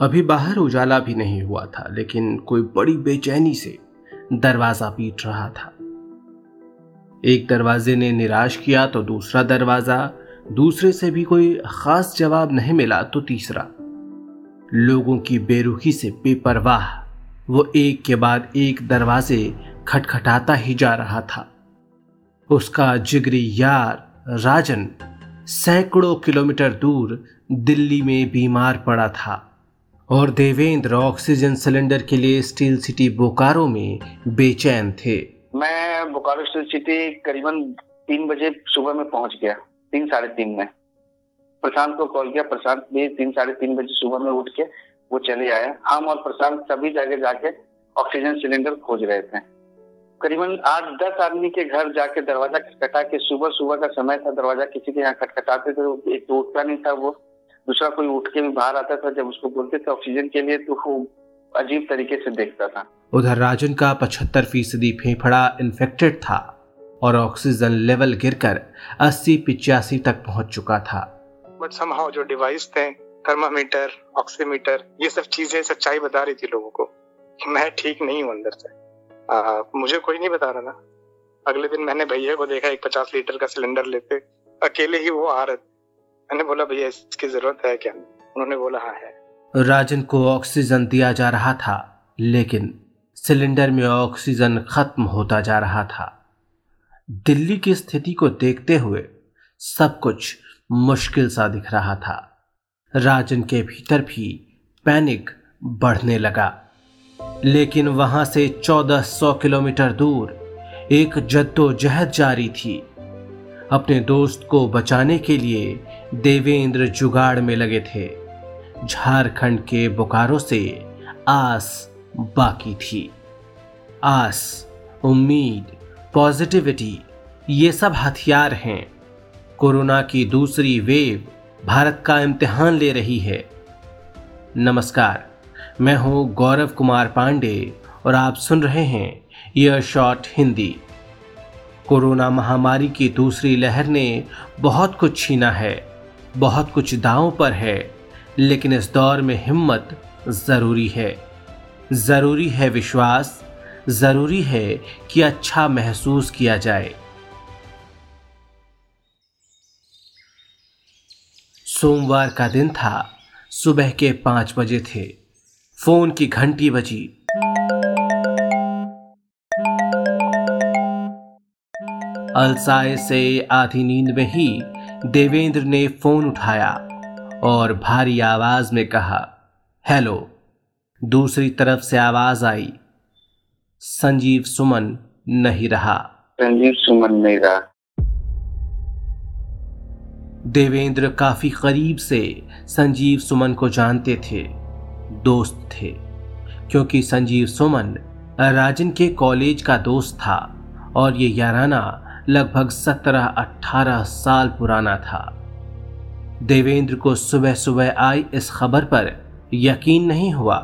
अभी बाहर उजाला भी नहीं हुआ था, लेकिन कोई बड़ी बेचैनी से दरवाज़ा पीट रहा था। एक दरवाजे ने निराश किया तो दूसरा दरवाज़ा, दूसरे से भी कोई खास जवाब नहीं मिला तो तीसरा। लोगों की बेरुखी से बेपरवाह, वो एक के बाद एक दरवाजे खटखटाता ही जा रहा था। उसका जिगरी यार राजन सैकड़ों किलोमीटर दूर दिल्ली में बीमार पड़ा था। और देवेंद्र ऑक्सीजन सिलेंडर के लिए स्टील सिटी बोकारो में बेचैन थे। मैं बोकारो स्टील सिटी करीबन तीन बजे सुबह में पहुँच गया, तीन साढ़े तीन में। प्रशांत को कॉल किया, प्रशांत भी तीन साढ़े तीन बजे सुबह में उठ के वो चले आए। हम और प्रशांत सभी जगह जाके ऑक्सीजन सिलेंडर खोज रहे थे। करीबन आठ दस आदमी के घर जाके दरवाज़ा खटखटा के सुबह सुबह का समय था। दरवाज़ा किसी के यहाँ खटखटाते थे एक तो उठता नहीं था वो। दूसरा कोई उठ के भी बाहर आता था जब उसको बोलते थे ऑक्सीजन के लिए तो वो अजीब तरीके से देखता था। उधर राजन का पचहत्तर फ़ीसदी फेफड़ा इन्फेक्टेड था और ऑक्सीजन लेवल गिरकर अस्सी पिचासी तक पहुँच चुका था। बट समहाउ जो डिवाइस थे थर्मामीटर ऑक्सीमीटर ये सब चीज़ें सच्चाई बता रही थी लोगों को कि मैं ठीक नहीं हूँ अंदर से। आ, मुझे कोई नहीं बता रहा था। अगले दिन मैंने भैया को देखा एक पचास लीटर का सिलेंडर लेते अकेले ही वो आ रहे मैंने बोला, भैया, इसकी ज़रूरत है क्या? उन्होंने बोला हाँ है। राजन को ऑक्सीजन दिया जा रहा था, लेकिन सिलेंडर में ऑक्सीजन खत्म होता जा रहा था। दिल्ली की स्थिति को देखते हुए सब कुछ मुश्किल सा दिख रहा था। राजन के भीतर भी पैनिक बढ़ने लगा। लेकिन वहाँ से 1400 किलोमीटर दूर एक जद्दोजहद जारी थी। अपने दोस्त को बचाने के लिए देवेंद्र जुगाड़ में लगे थे। झारखंड के बोकारो से आस बाकी थी। आस, उम्मीद, पॉजिटिविटी, ये सब हथियार हैं। कोरोना की दूसरी वेव भारत का इम्तिहान ले रही है। नमस्कार, मैं हूँ गौरव कुमार पांडे और आप सुन रहे हैं यह शॉर्ट हिंदी। कोरोना महामारी की दूसरी लहर ने बहुत कुछ छीना है, बहुत कुछ दांव पर है, लेकिन इस दौर में हिम्मत ज़रूरी है। ज़रूरी है विश्वास, ज़रूरी है कि अच्छा महसूस किया जाए। सोमवार का दिन था, सुबह के पाँच बजे थे, फ़ोन की घंटी बजी। अलसाए से आधी नींद में ही देवेंद्र ने फ़ोन उठाया और भारी आवाज़ में कहा हेलो। दूसरी तरफ़ से आवाज़ आई। संजीव सुमन नहीं रहा। संजीव सुमन नहीं रहा। देवेंद्र काफ़ी करीब से संजीव सुमन को जानते थे दोस्त थे क्योंकि संजीव सुमन राजन के कॉलेज का दोस्त था और ये याराना लगभग सत्रह अठारह साल पुराना था। देवेंद्र को सुबह सुबह आई इस खबर पर यकीन नहीं हुआ।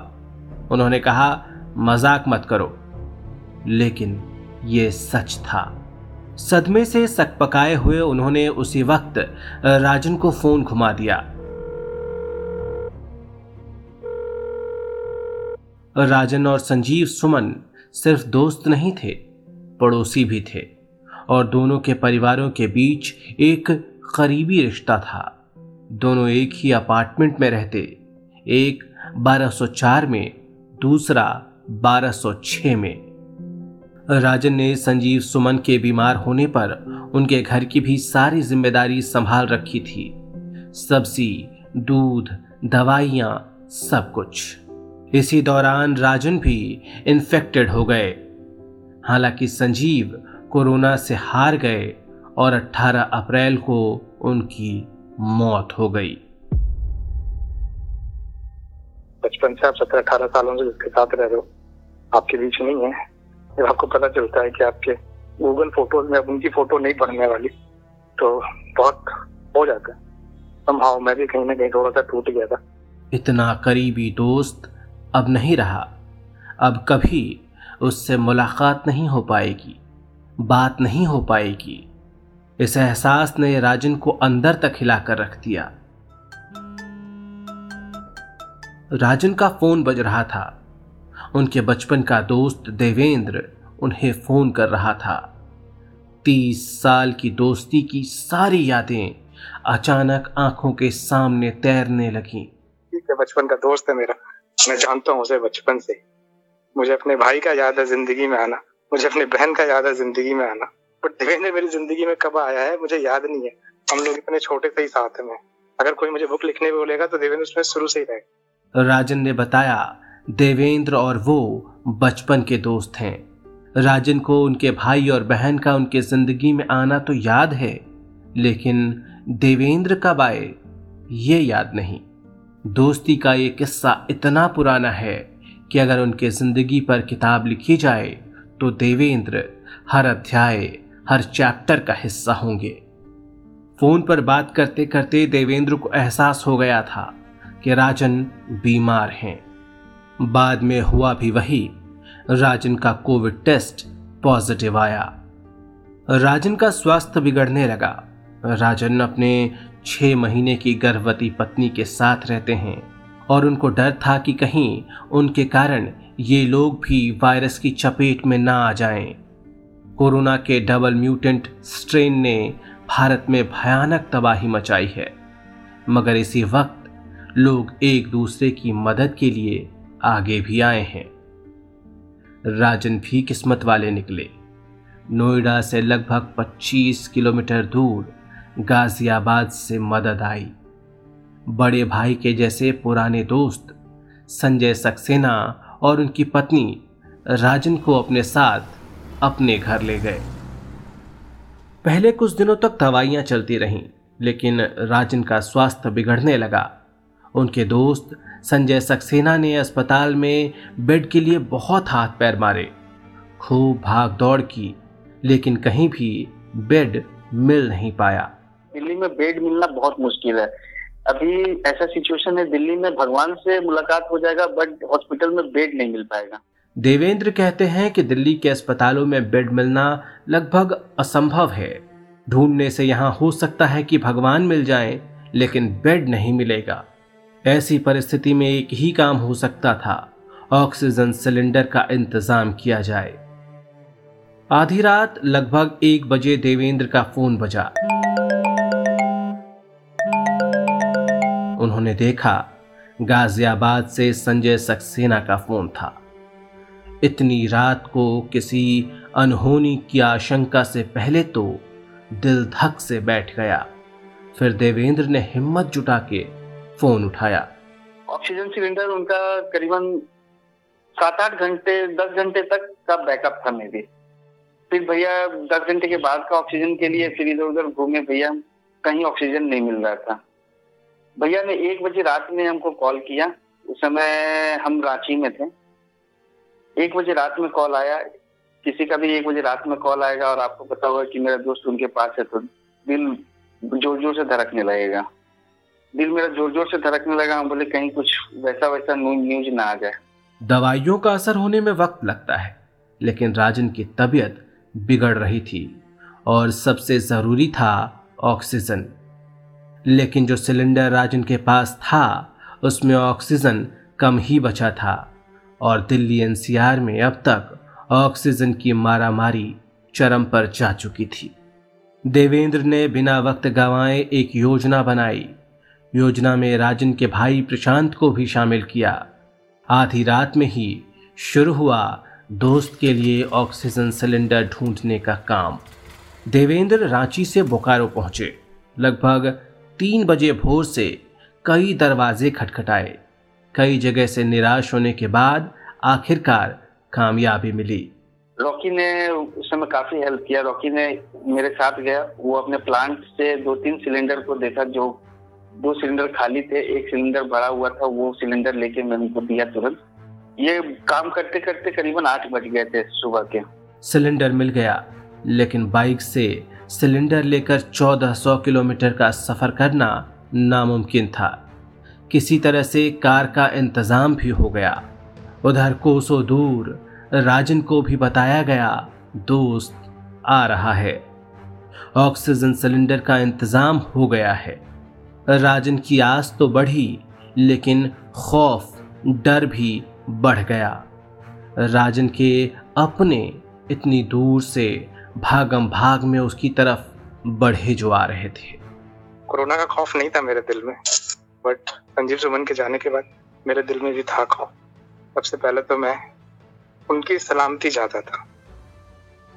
उन्होंने कहा, मज़ाक मत करो। लेकिन ये सच था। सदमे से सकपकाए हुए उन्होंने उसी वक्त राजन को फ़ोन घुमा दिया। राजन और संजीव सुमन सिर्फ़ दोस्त नहीं थे, पड़ोसी भी थे। और दोनों के परिवारों के बीच एक करीबी रिश्ता था। दोनों एक ही अपार्टमेंट में रहते। एक 1204 में, दूसरा 1206 में। राजन ने संजीव सुमन के बीमार होने पर उनके घर की भी सारी ज़िम्मेदारी संभाल रखी थी। सब्ज़ी, दूध, दवाइयाँ, सब कुछ। इसी दौरान राजन भी इन्फेक्टेड हो गए। हालाँकि संजीव कोरोना से हार गए और 18 अप्रैल को उनकी मौत हो गई। बचपन से आप सत्रह अठारह सालों से जिसके साथ रह रहे हो। आपके बीच नहीं है। जब आपको पता चलता है कि आपके गूगल फ़ोटोज़ में अब उनकी फ़ोटो नहीं पढ़ने वाली तो बहुत हो जाता है। समहाउ मैं भी कहीं ना कहीं थोड़ा सा टूट गया था। इतना करीबी दोस्त अब नहीं रहा। अब कभी उससे मुलाकात नहीं हो पाएगी। बात नहीं हो पाएगी। इस एहसास ने राजन को अंदर तक हिलाकर रख दिया। राजन का फ़ोन बज रहा था। उनके बचपन का दोस्त देवेंद्र उन्हें फ़ोन कर रहा था। तीस साल की दोस्ती की सारी यादें अचानक आँखों के सामने तैरने लगी। बचपन का दोस्त है मेरा। मैं जानता हूँ उसे बचपन से। मुझे अपने भाई का याद है ज़िंदगी में आना। मुझे अपनी बहन का याद है ज़िंदगी में आना बट देवेंद्र मेरी ज़िंदगी में कब आया है, मुझे याद नहीं है। हम लोग इतने छोटे से ही साथ में। अगर कोई मुझे बुक लिखने बोलेगा तो देवेंद्र उसमें शुरू से ही रहेगा। राजन ने बताया, देवेंद्र और वो बचपन के दोस्त हैं। राजन को उनके भाई और बहन का उनके ज़िंदगी में आना तो याद है, लेकिन देवेंद्र कब आए, ये याद नहीं। दोस्ती का ये किस्सा इतना पुराना है कि अगर उनके ज़िंदगी पर किताब लिखी जाए तो देवेंद्र हर अध्याय, हर चैप्टर का हिस्सा होंगे। फ़ोन पर बात करते करते देवेंद्र को एहसास हो गया था कि राजन बीमार हैं। बाद में हुआ भी वही। राजन का कोविड टेस्ट पॉजिटिव आया। राजन का स्वास्थ्य बिगड़ने लगा। राजन अपने छह महीने की गर्भवती पत्नी के साथ रहते हैं और उनको डर था कि कहीं उनके कारण ये लोग भी वायरस की चपेट में ना आ जाएँ। कोरोना के डबल म्यूटेंट स्ट्रेन ने भारत में भयानक तबाही मचाई है। मगर इसी वक्त लोग एक दूसरे की मदद के लिए आगे भी आए हैं। राजन भी किस्मत वाले निकले। नोएडा से लगभग 25 किलोमीटर दूर गाजियाबाद से मदद आई। बड़े भाई के जैसे पुराने दोस्त संजय सक्सेना और उनकी पत्नी राजन को अपने साथ अपने घर ले गए। पहले कुछ दिनों तक दवाइयाँ चलती रहीं, लेकिन राजन का स्वास्थ्य बिगड़ने लगा। उनके दोस्त संजय सक्सेना ने अस्पताल में बेड के लिए बहुत हाथ पैर मारे। खूब भाग दौड़ की, लेकिन कहीं भी बेड मिल नहीं पाया। दिल्ली में बेड मिलना बहुत मुश्किल है। अभी ऐसा सिचुएशन है, दिल्ली में भगवान से मुलाकात हो जाएगा बट हॉस्पिटल में बेड नहीं मिल पाएगा। देवेंद्र कहते हैं कि दिल्ली के अस्पतालों में बेड मिलना लगभग असंभव है। ढूँढने से यहाँ हो सकता है कि भगवान मिल जाए, लेकिन बेड नहीं मिलेगा। ऐसी परिस्थिति में एक ही काम हो सकता था, ऑक्सीजन सिलेंडर का इंतज़ाम किया जाए। आधी रात लगभग एक बजे देवेंद्र का फ़ोन बजा। उन्होंने देखा, गाजियाबाद से संजय सक्सेना का फ़ोन था। इतनी रात को किसी अनहोनी की आशंका से पहले तो दिल धक से बैठ गया। फिर देवेंद्र ने हिम्मत जुटा के फ़ोन उठाया। ऑक्सीजन सिलेंडर उनका करीबन सात आठ घंटे, दस घंटे तक का बैकअप था मेरे फिर भैया दस घंटे के बाद का ऑक्सीजन के लिए फिर इधर उधर घूमे, भैया कहीं ऑक्सीजन नहीं मिल रहा था। भैया ने एक बजे रात में हमको कॉल किया। उस समय हम रांची में थे। एक बजे रात में कॉल आया। किसी का भी एक बजे रात में कॉल आएगा और आपको पता होगा कि मेरा दोस्त उनके पास है तो दिल ज़ोर ज़ोर से धड़कने लगेगा। दिल मेरा ज़ोर ज़ोर से धड़कने लगा। हम बोले, कहीं कुछ वैसा वैसा न्यूज़ ना आ जाए। दवाइयों का असर होने में वक्त लगता है, लेकिन राजन की तबीयत बिगड़ रही थी और सबसे ज़रूरी था ऑक्सीजन। लेकिन जो सिलेंडर राजन के पास था, उसमें ऑक्सीजन कम ही बचा था। और दिल्ली एनसीआर में अब तक ऑक्सीजन की मारामारी चरम पर जा चुकी थी। देवेंद्र ने बिना वक्त गंवाए एक योजना बनाई। योजना में राजन के भाई प्रशांत को भी शामिल किया। आधी रात में ही शुरू हुआ दोस्त के लिए ऑक्सीजन सिलेंडर ढूँढने का काम। देवेंद्र रांची से बोकारो पहुँचे। लगभग तीन बजे भोर से कई दरवाजे खटखटाए। कई जगह से निराश होने के बाद आखिरकार कामयाबी मिली। रॉकी ने उस समय काफ़ी हेल्प किया। रॉकी ने मेरे साथ गया। वो अपने प्लांट से दो तीन सिलेंडर को देखा जो दो सिलेंडर खाली थे एक सिलेंडर भरा हुआ था वो सिलेंडर लेके मैंने उनको दिया तुरंत। ये काम करते करते करीबन आठ बज गए थे सुबह के। सिलेंडर मिल गया लेकिन बाइक से सिलेंडर लेकर 1400 किलोमीटर का सफ़र करना नामुमकिन था। किसी तरह से कार का इंतज़ाम भी हो गया। उधर कोसों दूर राजन को भी बताया गया, दोस्त, आ रहा है। ऑक्सीजन सिलेंडर का इंतज़ाम हो गया है। राजन की आस तो बढ़ी, लेकिन खौफ, डर भी बढ़ गया। राजन के अपने इतनी दूर से भागम भाग में उसकी तरफ़ बढ़े जो आ रहे थे। कोरोना का खौफ नहीं था मेरे दिल में बट संजीव सुमन के जाने के बाद मेरे दिल में भी था खौफ। सबसे पहले तो मैं उनकी सलामती चाहता था।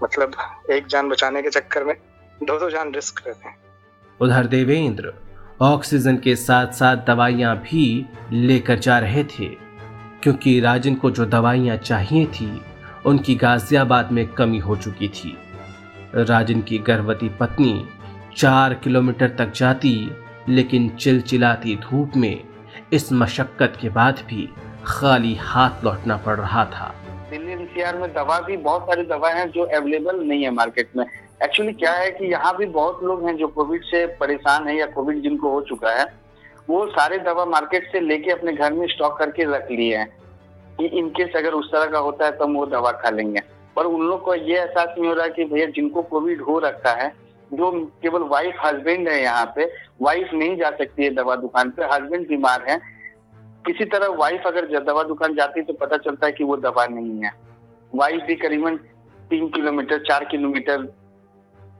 मतलब एक जान बचाने के चक्कर में दो दो जान रिस्क रहते हैं। उधर देवेंद्र ऑक्सीजन के साथ साथ दवाइयाँ भी लेकर जा रहे थे क्योंकि राजन को जो दवाइयाँ चाहिए थी उनकी गाजियाबाद में कमी हो चुकी थी। राजन की गर्भवती पत्नी चार किलोमीटर तक जाती, लेकिन चिलचिलाती धूप में इस मशक्कत के बाद भी खाली हाथ लौटना पड़ रहा था। दिल्ली एनसीआर में दवा भी, बहुत सारी दवा हैं जो अवेलेबल नहीं है मार्केट में। एक्चुअली क्या है कि यहाँ भी बहुत लोग हैं जो कोविड से परेशान है या कोविड जिनको हो चुका है, वो सारे दवा मार्केट से लेके अपने घर में स्टॉक करके रख लिए हैं। कि इनकेस अगर उस तरह का होता है तो हम वो दवा खा लेंगे। पर उन लोग को ये एहसास नहीं हो रहा कि भैया जिनको कोविड हो रखा है, जो केवल वाइफ हस्बैंड है यहाँ पे वाइफ नहीं जा सकती है दवा दुकान पे हस्बैंड बीमार है। किसी तरह वाइफ अगर दवा दुकान जाती है तो पता चलता है कि वो दवा नहीं है। वाइफ भी करीबन तीन किलोमीटर, चार किलोमीटर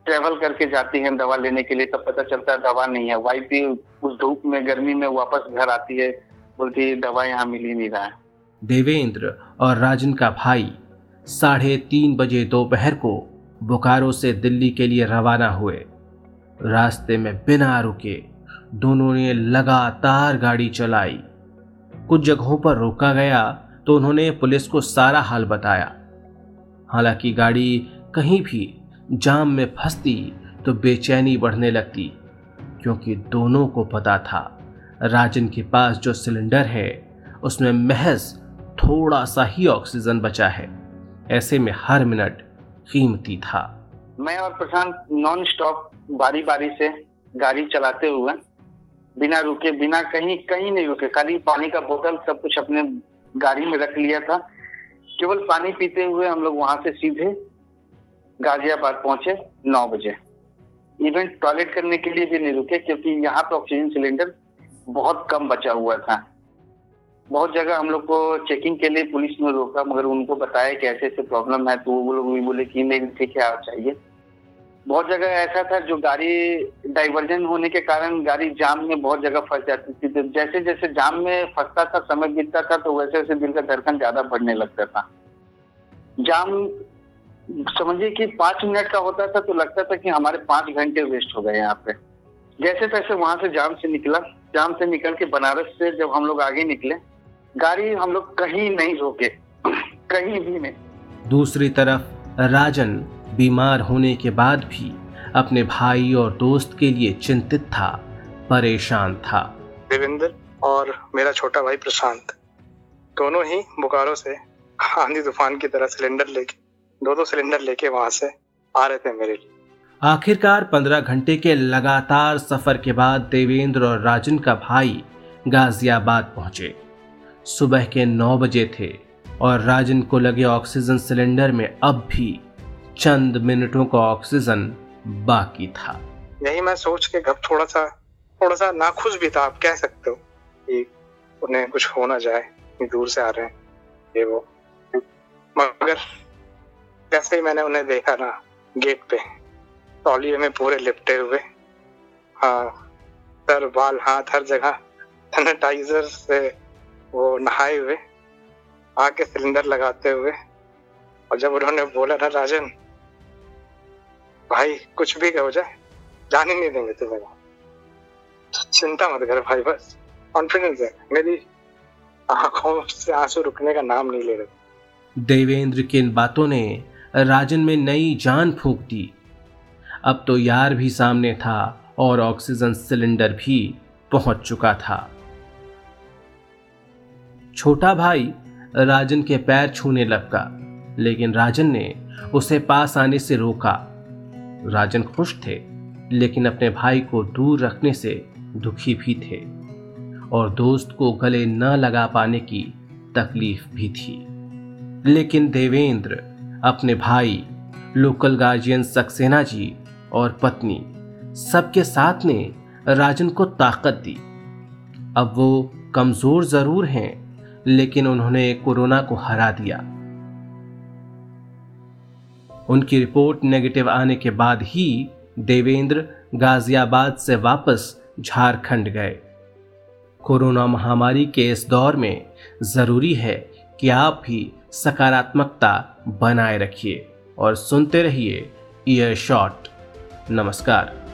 ट्रेवल करके जाती है दवा लेने के लिए, तब पता चलता है दवा नहीं है। वाइफ भी उस धूप में, गर्मी में वापस घर आती है, बोलती है, दवा यहाँ मिल ही नहीं रहा है। देवेंद्र और राजन का भाई साढ़े तीन बजे दोपहर को बोकारो से दिल्ली के लिए रवाना हुए। रास्ते में बिना रुके दोनों ने लगातार गाड़ी चलाई। कुछ जगहों पर रोका गया तो उन्होंने पुलिस को सारा हाल बताया। हालाँकि गाड़ी कहीं भी जाम में फंसती तो बेचैनी बढ़ने लगती, क्योंकि दोनों को पता था, राजन के पास जो सिलेंडर है, उसमें महज थोड़ा सा ही ऑक्सीजन बचा है। ऐसे में हर मिनट कीमती था। मैं और प्रशांत नॉन स्टॉप बारी बारी से गाड़ी चलाते हुए, बिना रुके, बिना कहीं कहीं नहीं रुके, खाली पानी का बोतल सब कुछ अपने गाड़ी में रख लिया था। केवल पानी पीते हुए हम लोग वहाँ से सीधे गाजियाबाद पहुँचे नौ बजे। इवन टॉयलेट करने के लिए भी नहीं रुके, क्योंकि यहाँ पे ऑक्सीजन सिलेंडर बहुत कम बचा हुआ था। बहुत जगह हम लोग को चेकिंग के लिए पुलिस ने रोका, मगर उनको बताया कि ऐसे ऐसे प्रॉब्लम है तो वो लोग भी बोले कि नहीं, ठीक है, आप चाहिए बहुत जगह ऐसा था जो गाड़ी डाइवर्जन होने के कारण गाड़ी जाम में बहुत जगह फंस जाती थी। तो जैसे जैसे जाम में फंसता था, समय बीतता था तो वैसे वैसे दिल का धड़कन ज़्यादा बढ़ने लगता था। जाम समझिए कि पाँच मिनट का होता था तो लगता था कि हमारे पाँच घंटे वेस्ट हो गए यहाँ पे। जैसे तैसे वहाँ से जाम से निकला। जाम से निकल के बनारस से जब हम लोग आगे निकले गाड़ी हम लोग कहीं नहीं रोके। कहीं भी नहीं। दूसरी तरफ़ राजन बीमार होने के बाद भी अपने भाई और दोस्त के लिए चिंतित था परेशान था। देवेंद्र और मेरा छोटा भाई प्रशांत दोनों ही बोकारो से आंधी तूफ़ान की तरह सिलेंडर लेके दो दो सिलेंडर लेके वहाँ से आ रहे थे मेरे लिए। आखिरकार पंद्रह घंटे के लगातार सफ़र के बाद देवेंद्र और राजन का भाई गाजियाबाद पहुँचे। सुबह के नौ बजे थे और राजन को लगे ऑक्सीजन सिलेंडर में अब भी चंद मिनटों का ऑक्सीजन बाकी था। यही मैं सोच के घब थोड़ा सा थोड़ा सा नाखुश भी था, आप कह सकते हो कि उन्हें कुछ हो ना जाए दूर से आ रहे हैं, ये वो। मगर जैसे ही मैंने उन्हें देखा ना, गेट पे, तौलिए में पूरे लिपटे हुए हाँ सर, बाल, हाथ, हर जगह सैनिटाइजर से वो नहाए हुए आके सिलेंडर लगाते हुए, और जब उन्होंने बोला ना राजन, भाई कुछ भी हो जाए, जाने नहीं देंगे तुम्हें चिंता मत कर भाई, बस कॉन्फिडेंस है। मेरी आँखों से आँसू रुकने का नाम नहीं ले रहे देवेंद्र की इन बातों ने राजन में नई जान फूंक दी। अब तो यार भी सामने था और ऑक्सीजन सिलेंडर भी पहुँच चुका था। छोटा भाई राजन के पैर छूने लगा लेकिन राजन ने उसे पास आने से रोका। राजन खुश थे, लेकिन अपने भाई को दूर रखने से दुखी भी थे और दोस्त को गले न लगा पाने की तकलीफ़ भी थी। लेकिन देवेंद्र, अपने भाई, लोकल गार्जियन सक्सेना जी और पत्नी, सबके साथ ने राजन को ताकत दी। अब वो कमज़ोर ज़रूर हैं लेकिन उन्होंने कोरोना को हरा दिया। उनकी रिपोर्ट नेगेटिव आने के बाद ही देवेंद्र गाजियाबाद से वापस झारखंड गए। कोरोना महामारी के इस दौर में ज़रूरी है कि आप भी सकारात्मकता बनाए रखिए और सुनते रहिए ईयर शॉट। नमस्कार।